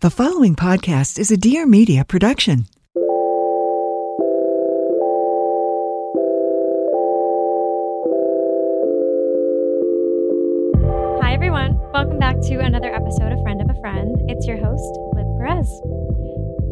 The following podcast is a Dear Media production. Hi, everyone. Welcome back to another episode of Friend of a Friend. It's your host, Liv Perez.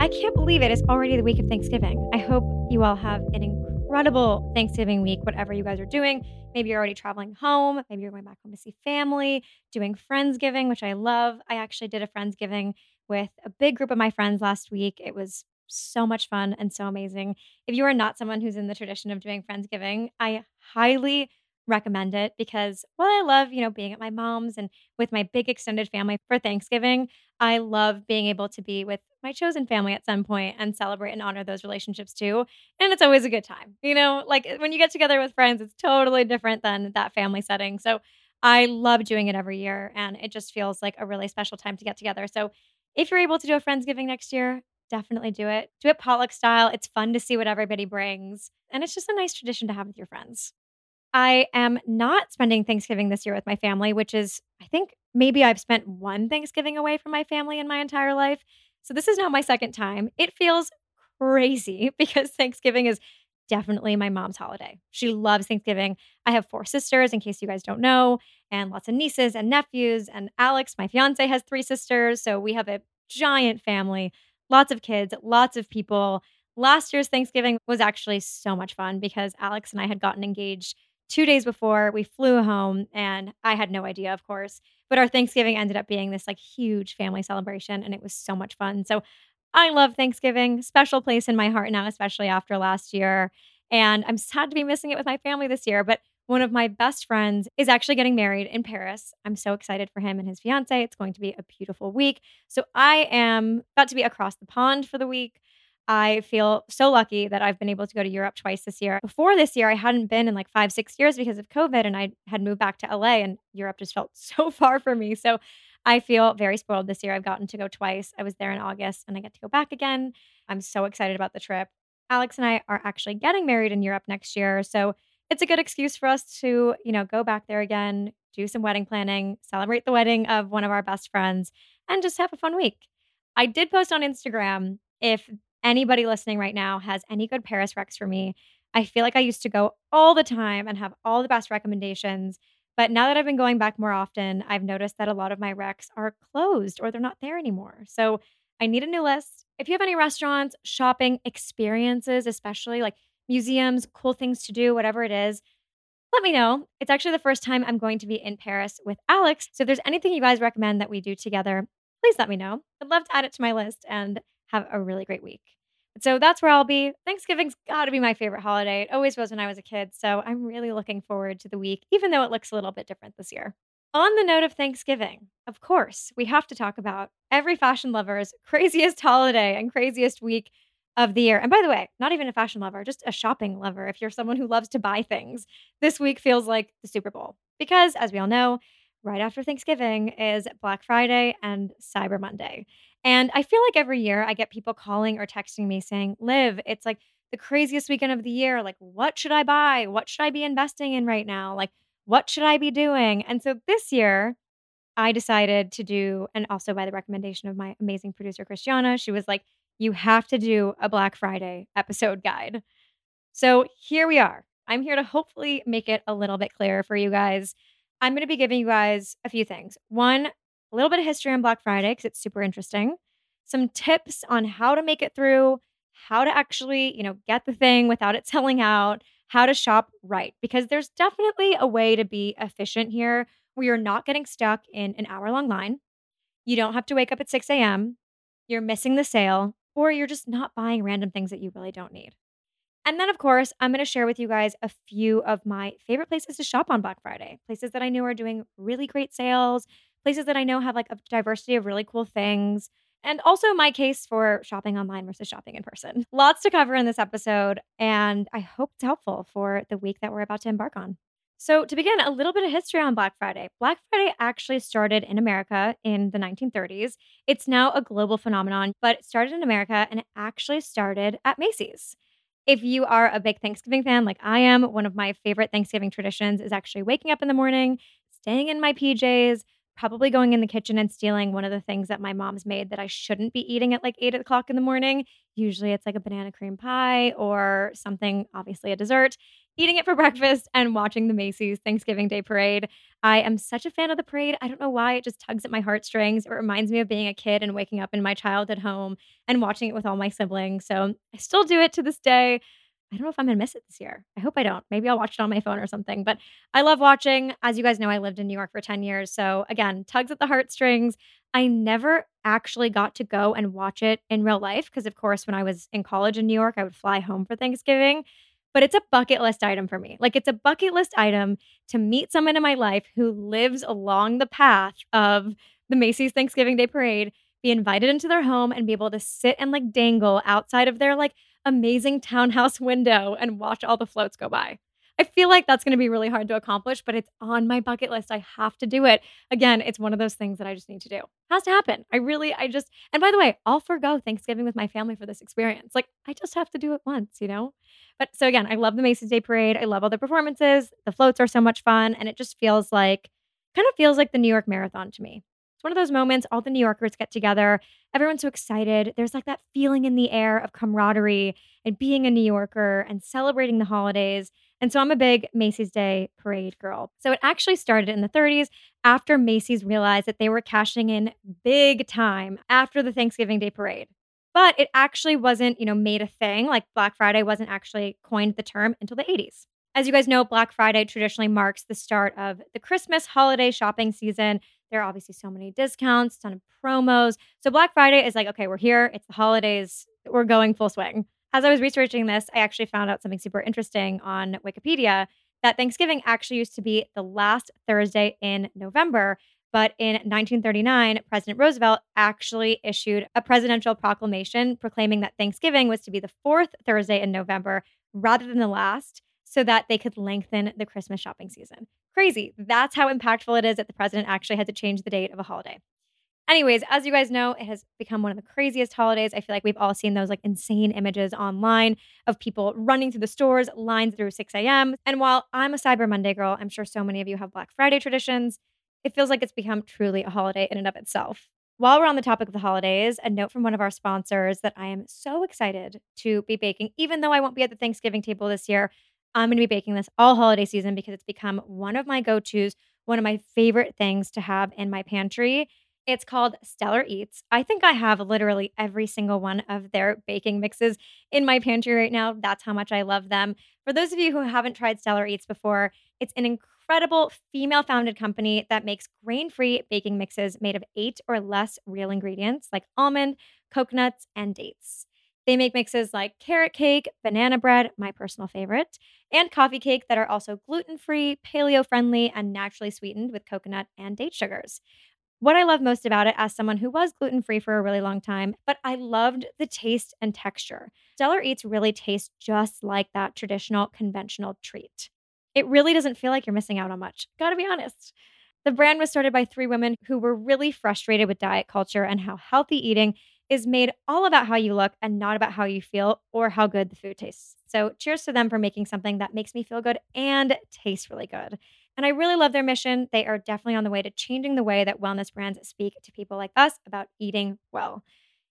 I can't believe it is already the week of Thanksgiving. I hope you all have an incredible Thanksgiving week, whatever you guys are doing. Maybe you're already traveling home. Maybe you're going back home to see family, doing Friendsgiving, which I love. I actually did a Friendsgiving with a big group of my friends last week. It was so much fun and so amazing. If you are not someone who's in the tradition of doing Friendsgiving, I highly recommend it because while I love, you know, being at my mom's and with my big extended family for Thanksgiving, I love being able to be with my chosen family at some point and celebrate and honor those relationships too. And it's always a good time. You know, like eh, when you get together with friends, it's totally different than that family setting. So I love doing it every year and it just feels like a really special time to get together. So if you're able to do a Friendsgiving next year, definitely do it. Do it potluck style. It's fun to see what everybody brings. And it's just a nice tradition to have with your friends. I am not spending Thanksgiving this year with my family, which is, I think, maybe I've spent one Thanksgiving away from my family in my entire life. So this is now my second time. It feels crazy because Thanksgiving is definitely my mom's holiday. She loves Thanksgiving. I have four sisters, in case you guys don't know, and lots of nieces and nephews. And Alex, my fiance, has three sisters. So we have a giant family, lots of kids, lots of people. Last year's Thanksgiving was actually so much fun because Alex and I had gotten engaged two days before. We flew home, and I had no idea, of course. But our Thanksgiving ended up being this like huge family celebration, and it was so much fun. So I love Thanksgiving, special place in my heart now, especially after last year. And I'm sad to be missing it with my family this year, but one of my best friends is actually getting married in Paris. I'm so excited for him and his fiance. It's going to be a beautiful week. So I am about to be across the pond for the week. I feel so lucky that I've been able to go to Europe twice this year. Before this year, I hadn't been in like five, six years because of COVID, and I had moved back to LA, and Europe just felt so far for me. So I feel very spoiled this year. I've gotten to go twice. I was there in August, and I get to go back again. I'm so excited about the trip. Alex and I are actually getting married in Europe next year. So it's a good excuse for us to, you know, go back there again, do some wedding planning, celebrate the wedding of one of our best friends, and just have a fun week. I did post on Instagram if anybody listening right now has any good Paris recs for me. I feel like I used to go all the time and have all the best recommendations. But now that I've been going back more often, I've noticed that a lot of my recs are closed or they're not there anymore. So I need a new list. If you have any restaurants, shopping experiences, especially like museums, cool things to do, whatever it is, let me know. It's actually the first time I'm going to be in Paris with Alex. So if there's anything you guys recommend that we do together, please let me know. I'd love to add it to my list and have a really great week. So that's where I'll be. Thanksgiving's got to be my favorite holiday. It always was when I was a kid. So I'm really looking forward to the week, even though it looks a little bit different this year. On the note of Thanksgiving, of course, we have to talk about every fashion lover's craziest holiday and craziest week of the year. And by the way, not even a fashion lover, just a shopping lover. If you're someone who loves to buy things, this week feels like the Super Bowl. Because as we all know, right after Thanksgiving is Black Friday and Cyber Monday. And I feel like every year I get people calling or texting me saying, Liv, it's like the craziest weekend of the year. Like, what should I buy? What should I be investing in right now? Like, what should I be doing? And so this year, I decided to do, and also by the recommendation of my amazing producer, Christiana, she was like, you have to do a Black Friday episode guide. So here we are. I'm here to hopefully make it a little bit clearer for you guys. I'm going to be giving you guys a few things. One, a little bit of history on Black Friday because it's super interesting. Some tips on how to make it through, how to actually, you know, get the thing without it selling out, how to shop right because there's definitely a way to be efficient here where you're not getting stuck in an hour long line. You don't have to wake up at 6 a.m. You're missing the sale or you're just not buying random things that you really don't need. And then, of course, I'm going to share with you guys a few of my favorite places to shop on Black Friday, places that I know are doing really great sales, places that I know have like a diversity of really cool things, and also my case for shopping online versus shopping in person. Lots to cover in this episode, and I hope it's helpful for the week that we're about to embark on. So, to begin, a little bit of history on Black Friday. Black Friday actually started in America in the 1930s. It's now a global phenomenon, but it started in America and it actually started at Macy's. If you are a big Thanksgiving fan like I am, one of my favorite Thanksgiving traditions is actually waking up in the morning, staying in my PJs, probably going in the kitchen and stealing one of the things that my mom's made that I shouldn't be eating at like eight o'clock in the morning. Usually it's like a banana cream pie or something, obviously a dessert. Eating it for breakfast and watching the Macy's Thanksgiving Day Parade. I am such a fan of the parade. I don't know why. It just tugs at my heartstrings. It reminds me of being a kid and waking up in my childhood home and watching it with all my siblings. So I still do it to this day. I don't know if I'm gonna miss it this year. I hope I don't. Maybe I'll watch it on my phone or something. But I love watching. As you guys know, I lived in New York for 10 years. So again, tugs at the heartstrings. I never actually got to go and watch it in real life because, of course, when I was in college in New York, I would fly home for Thanksgiving. But it's a bucket list item for me. Like, it's a bucket list item to meet someone in my life who lives along the path of the Macy's Thanksgiving Day Parade, be invited into their home and be able to sit and like dangle outside of their like amazing townhouse window and watch all the floats go by. I feel like that's going to be really hard to accomplish, but it's on my bucket list. I have to do it. Again, it's one of those things that I just need to do. Has to happen. I really, I just, and by the way, I'll forego Thanksgiving with my family for this experience. Like, I just have to do it once, you know? But so again, I love the Macy's Day Parade. I love all the performances. The floats are so much fun. And it just feels like, kind of feels like the New York Marathon to me. One of those moments all the New Yorkers get together. Everyone's so excited. There's like that feeling in the air of camaraderie and being a New Yorker and celebrating the holidays. And so I'm a big Macy's Day parade girl. So it actually started in the 30s after Macy's realized that they were cashing in big time after the Thanksgiving Day parade. But it actually wasn't, you know, made a thing. Like Black Friday wasn't actually coined the term until the 80s. As you guys know, Black Friday traditionally marks the start of the Christmas holiday shopping season. There are obviously so many discounts, ton of promos. So Black Friday is like, okay, we're here. It's the holidays. We're going full swing. As I was researching this, I actually found out something super interesting on Wikipedia that Thanksgiving actually used to be the last Thursday in November. But in 1939, President Roosevelt actually issued a presidential proclamation proclaiming that Thanksgiving was to be the fourth Thursday in November rather than the last so that they could lengthen the Christmas shopping season. Crazy. That's how impactful it is that the president actually had to change the date of a holiday. Anyways, as you guys know, it has become one of the craziest holidays. I feel like we've all seen those like insane images online of people running through the stores, lines through 6 a.m. And while I'm a Cyber Monday girl, I'm sure so many of you have Black Friday traditions. It feels like it's become truly a holiday in and of itself. While we're on the topic of the holidays, a note from one of our sponsors that I am so excited to be baking, even though I won't be at the Thanksgiving table this year. I'm going to be baking this all holiday season because it's become one of my go tos, one of my favorite things to have in my pantry. It's called Stellar Eats. I think I have literally every single one of their baking mixes in my pantry right now. That's how much I love them. For those of you who haven't tried Stellar Eats before, it's an incredible female founded company that makes grain free baking mixes made of eight or less real ingredients like almond, coconuts, and dates. They make mixes like carrot cake, banana bread, my personal favorite, and coffee cake that are also gluten free, paleo friendly, and naturally sweetened with coconut and date sugars what I love most about it as someone who was gluten free for a really long time, but I loved the taste and texture. Stellar Eats really tastes just like that traditional conventional treat. It really doesn't feel like you're missing out on much. Gotta be honest. The brand was started by three women who were really frustrated with diet culture and how healthy eating is made all about how you look and not about how you feel or how good the food tastes. So, cheers to them for making something that makes me feel good and tastes really good. And I really love their mission. They are definitely on the way to changing the way that wellness brands speak to people like us about eating well.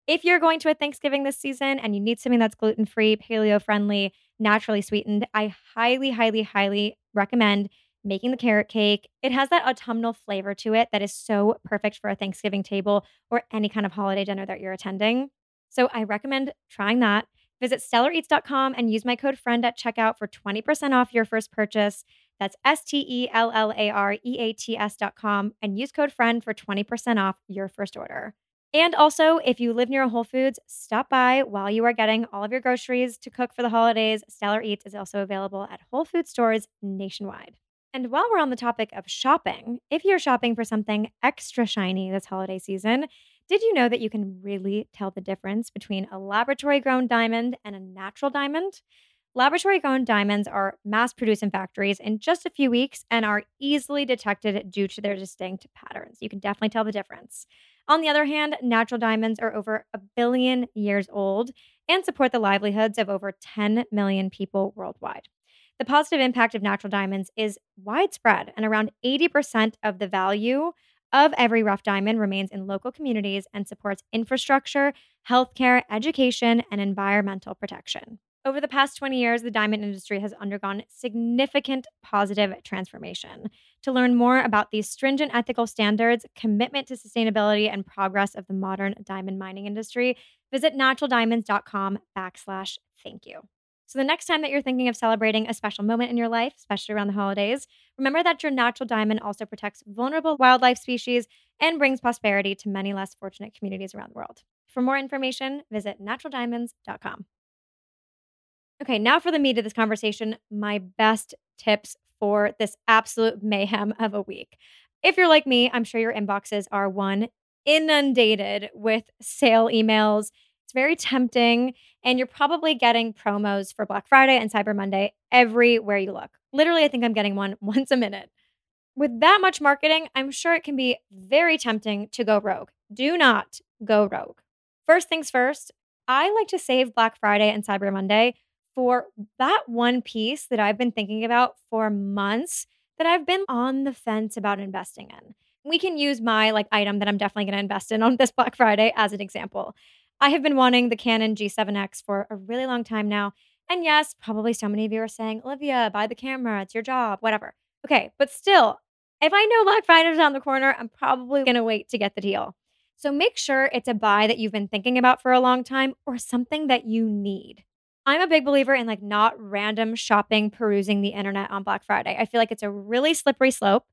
If you're going to a Thanksgiving this season and you need something that's gluten free, paleo friendly, naturally sweetened, I highly, highly, highly recommend making the carrot cake. It has that autumnal flavor to it that is so perfect for a Thanksgiving table or any kind of holiday dinner that you're attending. So I recommend trying that. Visit stellareats.com and use my code FRIEND at checkout for 20% off your first purchase. That's S T E L L A R E A T S.com and use code FRIEND for 20% off your first order. And also, if you live near a Whole Foods, stop by while you are getting all of your groceries to cook for the holidays. Stellar Eats is also available at Whole Food stores nationwide. And while we're on the topic of shopping, if you're shopping for something extra shiny this holiday season, did you know that you can really tell the difference between a laboratory grown diamond and a natural diamond? Laboratory grown diamonds are mass produced in factories in just a few weeks and are easily detected due to their distinct patterns. You can definitely tell the difference. On the other hand, natural diamonds are over a billion years old and support the livelihoods of over 10 million people worldwide. The positive impact of natural diamonds is widespread, and around 80% of the value of every rough diamond remains in local communities and supports infrastructure, healthcare, education, and environmental protection. Over the past 20 years, the diamond industry has undergone significant positive transformation. To learn more about these stringent ethical standards, commitment to sustainability, and progress of the modern diamond mining industry, visit naturaldiamonds.com backslash thank you. So the next time that you're thinking of celebrating a special moment in your life, especially around the holidays, remember that your natural diamond also protects vulnerable wildlife species and brings prosperity to many less fortunate communities around the world. For more information, visit naturaldiamonds.com. Okay, now for the meat of this conversation, my best tips for this absolute mayhem of a week. If you're like me, I'm sure your inboxes are one inundated with sale emails. It's very tempting, and you're probably getting promos for Black Friday and Cyber Monday everywhere you look. Literally, I think I'm getting one once a minute. With that much marketing, I'm sure it can be very tempting to go rogue. Do not go rogue. First things first, I like to save Black Friday and Cyber Monday for that one piece that I've been thinking about for months that I've been on the fence about investing in. We can use my like item that I'm definitely going to invest in on this Black Friday as an example. I have been wanting the Canon G7X for a really long time now. And yes, probably so many of you are saying, Olivia, buy the camera, it's your job, whatever. Okay, but still, if I know Black Friday's around the corner, I'm probably to wait to get the deal. So make sure it's a buy that you've been thinking about for a long time or something that you need. I'm a big believer in like not random shopping, perusing the internet on Black Friday. I feel like it's a really slippery slope.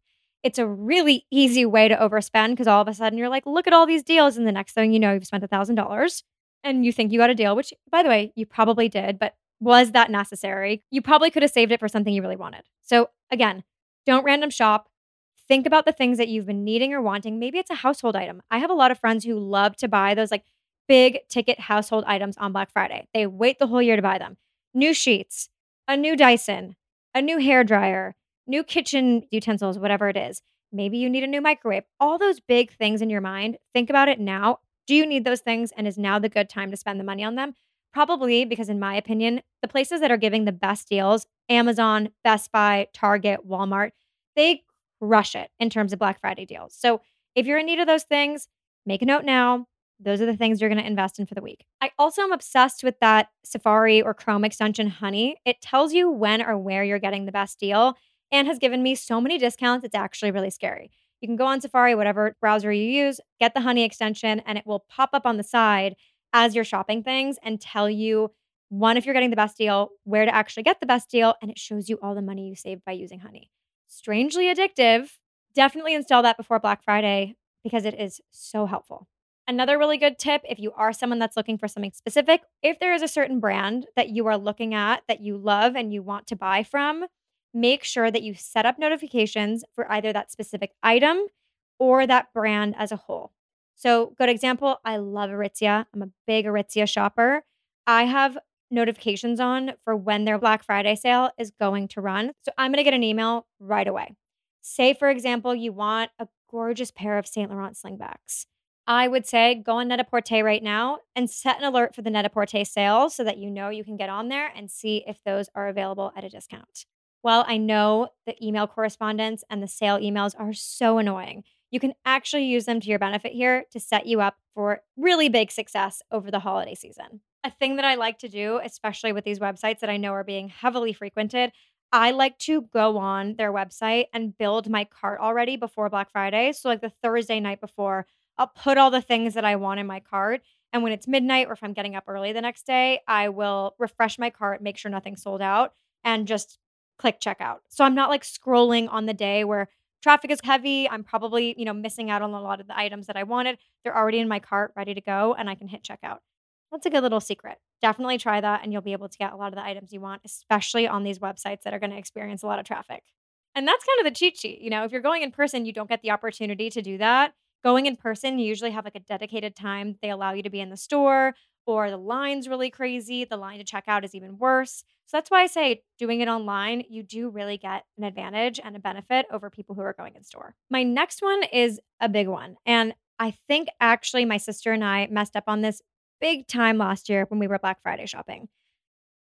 It's a really easy way to overspend because all of a sudden you're like, look at all these deals. And the next thing you know, you've spent a $1,000 and you think you got a deal, which by the way, you probably did, but was that necessary? You probably could have saved it for something you really wanted. So again, don't random shop. Think about the things that you've been needing or wanting. Maybe it's a household item. I have a lot of friends who love to buy those like big ticket household items on Black Friday. They wait the whole year to buy them. New sheets, a new Dyson, a new hair dryer, new kitchen utensils, whatever it is. Maybe you need a new microwave. All those big things in your mind, think about it now. Do you need those things? And is now the good time to spend the money on them? Probably because, in my opinion, the places that are giving the best deals Amazon, Best Buy, Target, Walmart they crush it in terms of Black Friday deals. So if you're in need of those things, make a note now. Those are the things you're going to invest in for the week. I also am obsessed with that Safari or Chrome extension, Honey. It tells you when or where you're getting the best deal and has given me so many discounts. It's actually really scary. You can go on Safari, whatever browser you use, get the Honey extension, and it will pop up on the side as you're shopping things and tell you one, if you're getting the best deal, where to actually get the best deal, and it shows you all the money you saved by using Honey. Strangely addictive. Definitely install that before Black Friday because it is so helpful. Another really good tip if you are someone that's looking for something specific, if there is a certain brand that you are looking at that you love and you want to buy from, make sure that you set up notifications for either that specific item or that brand as a whole. So, good example, I love Aritzia. I'm a big Aritzia shopper. I have notifications on for when their Black Friday sale is going to run. So, I'm going to get an email right away. Say, for example, you want a gorgeous pair of St. Laurent slingbacks. I would say go on Net-a-Porter right now and set an alert for the Net-a-Porter sale so that you know you can get on there and see if those are available at a discount. Well, I know the email correspondence and the sale emails are so annoying. You can actually use them to your benefit here to set you up for really big success over the holiday season. A thing that I like to do, especially with these websites that I know are being heavily frequented, I like to go on their website and build my cart already before Black Friday. So, like the Thursday night before, I'll put all the things that I want in my cart. And when it's midnight or if I'm getting up early the next day, I will refresh my cart, make sure nothing's sold out, and just click checkout. So I'm not like scrolling on the day where traffic is heavy. I'm probably, you know, missing out on a lot of the items that I wanted. They're already in my cart, ready to go, and I can hit checkout. That's a good little secret. Definitely try that, and you'll be able to get a lot of the items you want, especially on these websites that are going to experience a lot of traffic. And that's kind of the cheat sheet. You know, if you're going in person, you don't get the opportunity to do that going in person, you usually have like a dedicated time they allow you to be in the store, or the line's really crazy. The line to check out is even worse. So that's why I say doing it online, you do really get an advantage and a benefit over people who are going in store. My next one is a big one. And I think actually my sister and I messed up on this big time last year when we were Black Friday shopping.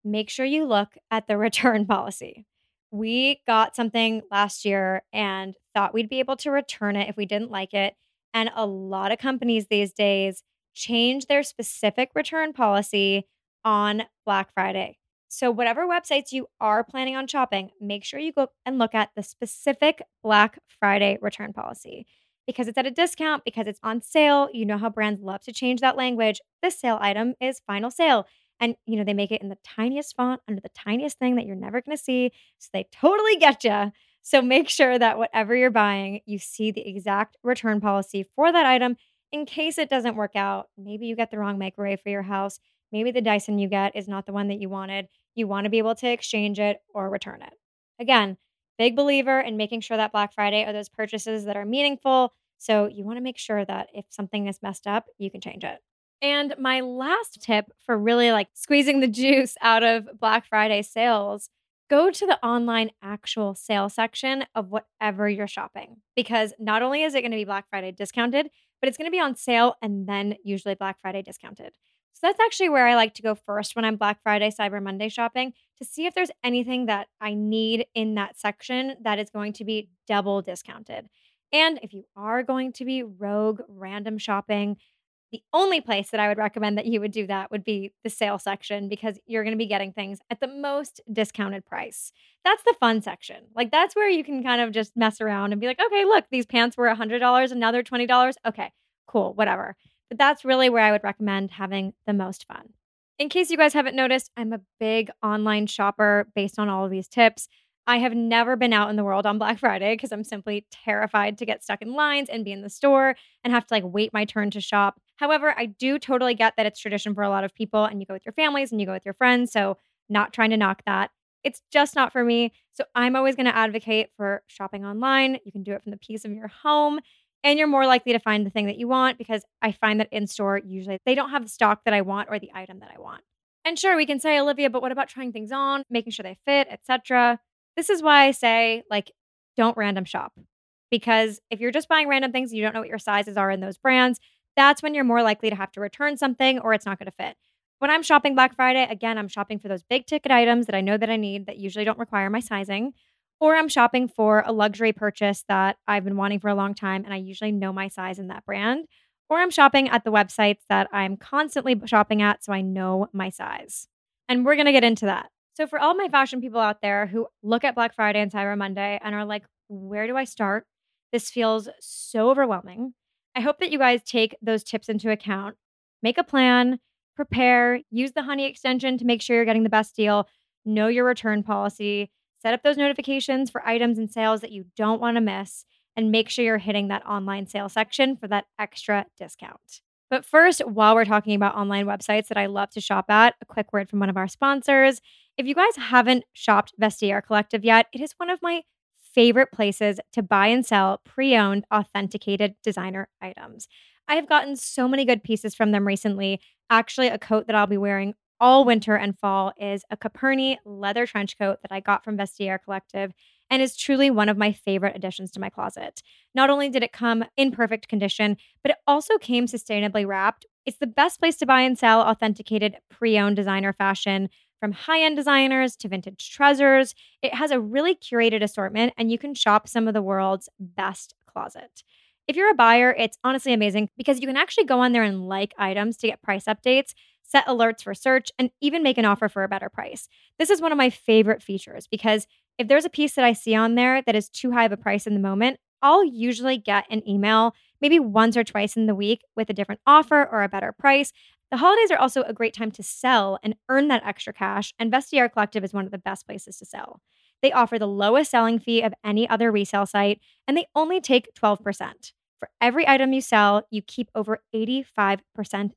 Make sure you look at the return policy. We got something last year and thought we'd be able to return it if we didn't like it. And a lot of companies these days change their specific return policy on Black Friday. So, whatever websites you are planning on shopping, make sure you go and look at the specific Black Friday return policy because it's at a discount, because it's on sale. You know how brands love to change that language. This sale item is final sale. And, you know, they make it in the tiniest font under the tiniest thing that you're never going to see. So they totally get you. So make sure that whatever you're buying, you see the exact return policy for that item in case it doesn't work out. Maybe you get the wrong microwave for your house. Maybe the Dyson you get is not the one that you wanted. You want to be able to exchange it or return it. Again, big believer in making sure that Black Friday are those purchases that are meaningful. So you want to make sure that if something is messed up, you can change it. And my last tip for really like squeezing the juice out of Black Friday sales go to the online actual sale section of whatever you're shopping because not only is it going to be Black Friday discounted, but it's going to be on sale and then usually Black Friday discounted. So that's actually where I like to go first when I'm Black Friday, Cyber Monday shopping to see if there's anything that I need in that section that is going to be double discounted. And if you are going to be rogue random shopping, the only place that I would recommend that you would do that would be the sale section because you're going to be getting things at the most discounted price. That's the fun section. Like that's where you can kind of just mess around and be like, okay, look, these pants were $100 and now they're $20. Okay, cool, whatever. But that's really where I would recommend having the most fun. In case you guys haven't noticed, I'm a big online shopper based on all of these tips. I have never been out in the world on Black Friday because I'm simply terrified to get stuck in lines and be in the store and have to like wait my turn to shop. However, I do totally get that it's tradition for a lot of people and you go with your families and you go with your friends. So, not trying to knock that. It's just not for me. So, I'm always going to advocate for shopping online. You can do it from the peace of your home and you're more likely to find the thing that you want because I find that in store, usually they don't have the stock that I want or the item that I want. And sure, we can say, Olivia, but what about trying things on, making sure they fit, etc. This is why I say, like, don't random shop. Because if you're just buying random things, and you don't know what your sizes are in those brands, that's when you're more likely to have to return something or it's not going to fit. When I'm shopping Black Friday, again, I'm shopping for those big ticket items that I know that I need that usually don't require my sizing, or I'm shopping for a luxury purchase that I've been wanting for a long time and I usually know my size in that brand, or I'm shopping at the websites that I'm constantly shopping at so I know my size. And we're going to get into that. So, for all my fashion people out there who look at Black Friday and Cyber Monday and are like, where do I start? This feels so overwhelming. I hope that you guys take those tips into account. Make a plan, prepare, use the honey extension to make sure you're getting the best deal, know your return policy, set up those notifications for items and sales that you don't want to miss, and make sure you're hitting that online sale section for that extra discount. But first, while we're talking about online websites that I love to shop at, a quick word from one of our sponsors. If you guys haven't shopped Vestiaire Collective yet, it is one of my favorite places to buy and sell pre owned, authenticated designer items. I have gotten so many good pieces from them recently. Actually, a coat that I'll be wearing all winter and fall is a Caperni leather trench coat that I got from Vestiaire Collective and is truly one of my favorite additions to my closet. Not only did it come in perfect condition, but it also came sustainably wrapped. It's the best place to buy and sell authenticated pre owned designer fashion from high end designers to vintage treasures. It has a really curated assortment, and you can shop some of the world's best closet. If you're a buyer, it's honestly amazing because you can actually go on there and like items to get price updates, set alerts for search, and even make an offer for a better price. This is one of my favorite features because if there's a piece that I see on there that is too high of a price in the moment, I'll usually get an email maybe once or twice in the week with a different offer or a better price the holidays are also a great time to sell and earn that extra cash, and Vestiaire Collective is one of the best places to sell. They offer the lowest selling fee of any other resale site, and they only take 12%. For every item you sell, you keep over 85%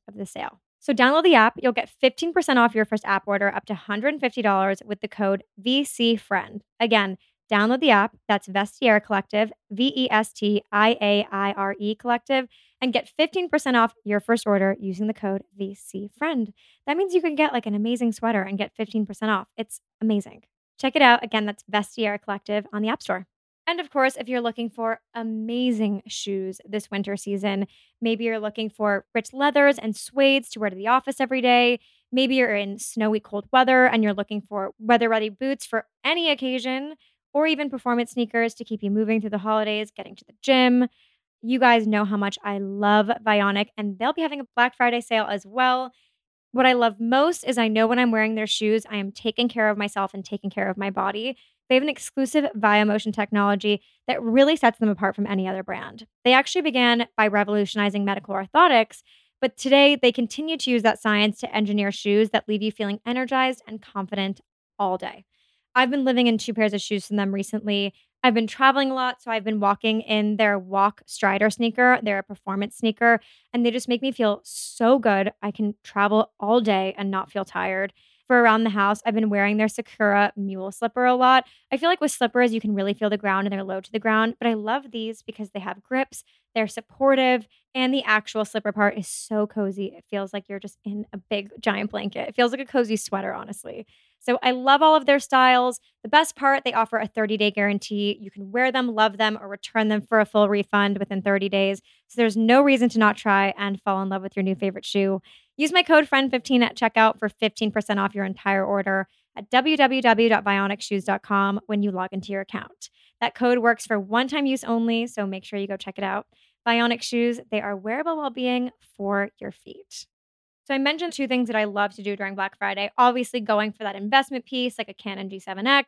of the sale. So download the app. You'll get 15% off your first app order up to $150 with the code VCFriend. Again, download the app. That's Vestiaire Collective, V E S T I A I R E Collective and get 15% off your first order using the code VCFriend. That means you can get like an amazing sweater and get 15% off. It's amazing. Check it out. Again, that's Vestiaire Collective on the App Store. And of course, if you're looking for amazing shoes this winter season, maybe you're looking for rich leathers and suedes to wear to the office every day. Maybe you're in snowy cold weather and you're looking for weather ready boots for any occasion, or even performance sneakers to keep you moving through the holidays, getting to the gym. You guys know how much I love Vionic, and they'll be having a Black Friday sale as well. What I love most is I know when I'm wearing their shoes, I am taking care of myself and taking care of my body. They have an exclusive Vio-Motion technology that really sets them apart from any other brand. They actually began by revolutionizing medical orthotics, but today they continue to use that science to engineer shoes that leave you feeling energized and confident all day. I've been living in two pairs of shoes from them recently. I've been traveling a lot, so I've been walking in their Walk Strider sneaker. They're a performance sneaker, and they just make me feel so good. I can travel all day and not feel tired for around the house, I've been wearing their Sakura mule slipper a lot. I feel like with slippers, you can really feel the ground and they're low to the ground, but I love these because they have grips, they're supportive, and the actual slipper part is so cozy. It feels like you're just in a big giant blanket. It feels like a cozy sweater, honestly. So I love all of their styles. The best part, they offer a 30 day guarantee. You can wear them, love them, or return them for a full refund within 30 days. So there's no reason to not try and fall in love with your new favorite shoe. Use my code FRIEND15 at checkout for 15% off your entire order at www.vionicshoes.com when you log into your account. That code works for one time use only, so make sure you go check it out. Vionic shoes, they are wearable well being for your feet. So I mentioned two things that I love to do during Black Friday. Obviously, going for that investment piece like a Canon G7X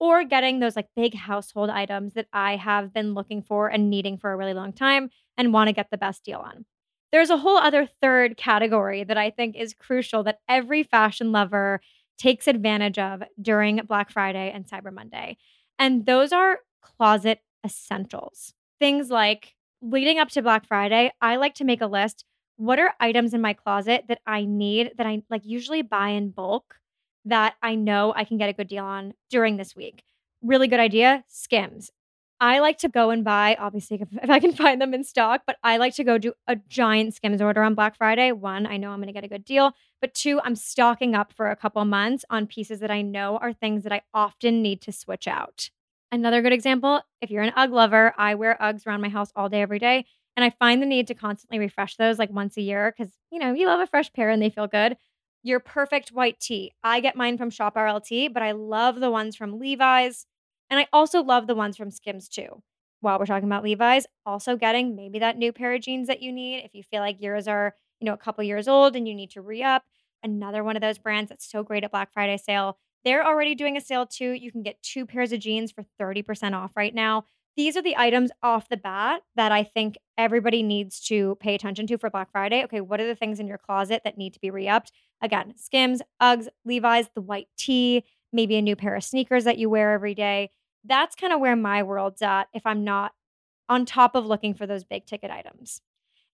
or getting those like big household items that I have been looking for and needing for a really long time and want to get the best deal on. There's a whole other third category that I think is crucial that every fashion lover takes advantage of during Black Friday and Cyber Monday. And those are closet essentials. Things like leading up to Black Friday, I like to make a list what are items in my closet that I need that I like usually buy in bulk that I know I can get a good deal on during this week. Really good idea, Skims. I like to go and buy, obviously, if, I can find them in stock, but I like to go do a giant Skims order on Black Friday. One, I know I'm going to get a good deal, but two, I'm stocking up for a couple months on pieces that I know are things that I often need to switch out. Another good example if you're an UGG lover, I wear Uggs around my house all day, every day. And I find the need to constantly refresh those like once a year because, you know, you love a fresh pair and they feel good. Your perfect white tee. I get mine from Shop RLT, but I love the ones from Levi's. And I also love the ones from Skims too. While we're talking about Levi's, also getting maybe that new pair of jeans that you need if you feel like yours are, you know, a couple years old and you need to re up. Another one of those brands that's so great at Black Friday sale. They're already doing a sale too. You can get two pairs of jeans for 30% off right now these are the items off the bat that I think everybody needs to pay attention to for Black Friday. Okay, what are the things in your closet that need to be re upped? Again, Skims, Uggs, Levi's, the white tee, maybe a new pair of sneakers that you wear every day. That's kind of where my world's at if I'm not on top of looking for those big ticket items.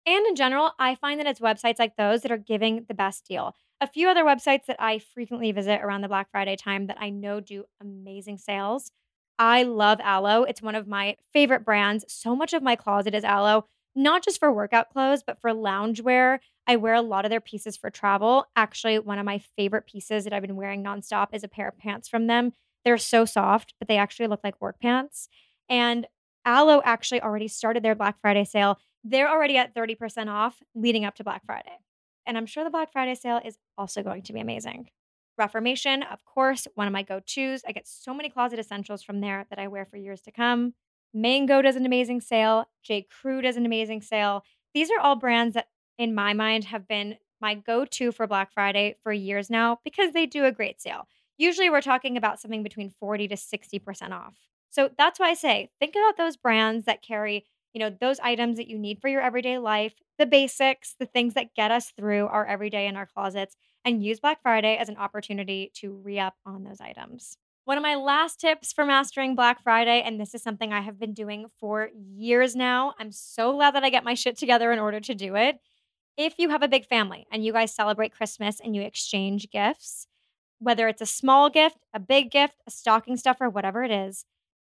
And in general, I find that it's websites like those that are giving the best deal. A few other websites that I frequently visit around the Black Friday time that I know do amazing sales I love Alo. It's one of my favorite brands. So much of my closet is Alo, not just for workout clothes, but for loungewear. I wear a lot of their pieces for travel. Actually, one of my favorite pieces that I've been wearing nonstop is a pair of pants from them. They're so soft, but they actually look like work pants. And Alo actually already started their Black Friday sale. They're already at 30% off leading up to Black Friday. And I'm sure the Black Friday sale is also going to be amazing. Reformation, of course, one of my go tos. I get so many closet essentials from there that I wear for years to come. Mango does an amazing sale. J. Crew does an amazing sale. These are all brands that, in my mind, have been my go to for Black Friday for years now because they do a great sale. Usually, we're talking about something between 40 to 60% off. So that's why I say think about those brands that carry you know, those items that you need for your everyday life, the basics, the things that get us through our everyday in our closets, and use Black Friday as an opportunity to re up on those items. One of my last tips for mastering Black Friday, and this is something I have been doing for years now. I'm so glad that I get my shit together in order to do it. If you have a big family and you guys celebrate Christmas and you exchange gifts, whether it's a small gift, a big gift, a stocking stuffer, whatever it is,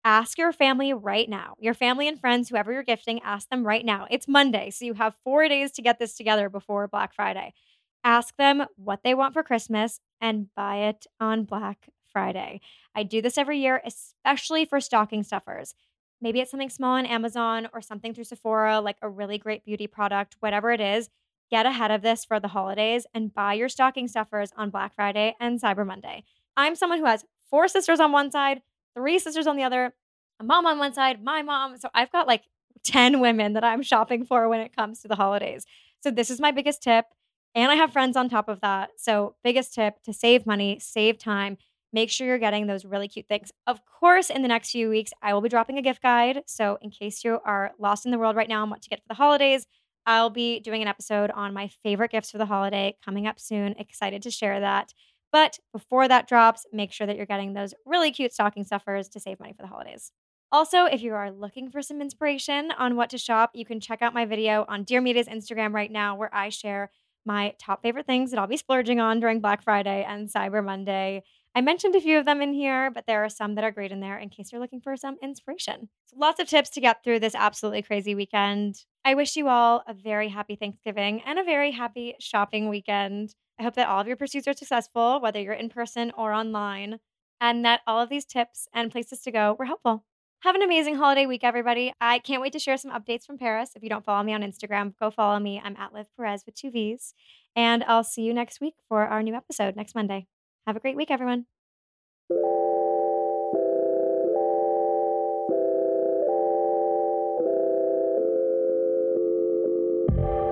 ask your family right now. Your family and friends, whoever you're gifting, ask them right now. It's Monday, so you have four days to get this together before Black Friday. Ask them what they want for Christmas and buy it on Black Friday. I do this every year, especially for stocking stuffers. Maybe it's something small on Amazon or something through Sephora, like a really great beauty product, whatever it is. get ahead of this for the holidays and buy your stocking stuffers on Black Friday and Cyber Monday. I'm someone who has four sisters on one side, three sisters on the other, a mom on one side, my mom. So I've got like 10 women that I'm shopping for when it comes to the holidays. So this is my biggest tip. And I have friends on top of that. So, biggest tip to save money, save time, make sure you're getting those really cute things. Of course, in the next few weeks, I will be dropping a gift guide. So, in case you are lost in the world right now and what to get for the holidays, I'll be doing an episode on my favorite gifts for the holiday coming up soon. Excited to share that. But before that drops, make sure that you're getting those really cute stocking stuffers to save money for the holidays. Also, if you are looking for some inspiration on what to shop, you can check out my video on Dear Media's Instagram right now, where I share my top favorite things that I'll be splurging on during Black Friday and Cyber Monday. I mentioned a few of them in here, but there are some that are great in there in case you're looking for some inspiration. So lots of tips to get through this absolutely crazy weekend. I wish you all a very happy Thanksgiving and a very happy shopping weekend. I hope that all of your pursuits are successful, whether you're in person or online, and that all of these tips and places to go were helpful. Have an amazing holiday week, everybody. I can't wait to share some updates from Paris. If you don't follow me on Instagram, go follow me. I'm at Liv Perez with two V's. And I'll see you next week for our new episode next Monday. Have a great week, everyone.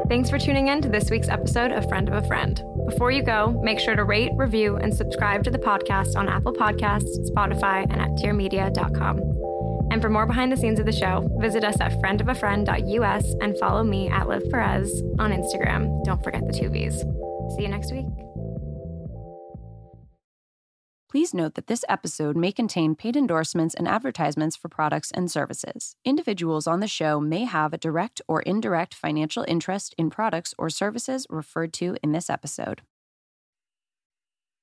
Thanks for tuning in to this week's episode of Friend of a Friend. Before you go, make sure to rate, review, and subscribe to the podcast on Apple Podcasts, Spotify, and at dearmedia.com. And for more behind the scenes of the show, visit us at friendofafriend.us and follow me at Liv Perez on Instagram. Don't forget the two V's. See you next week. Please note that this episode may contain paid endorsements and advertisements for products and services. Individuals on the show may have a direct or indirect financial interest in products or services referred to in this episode.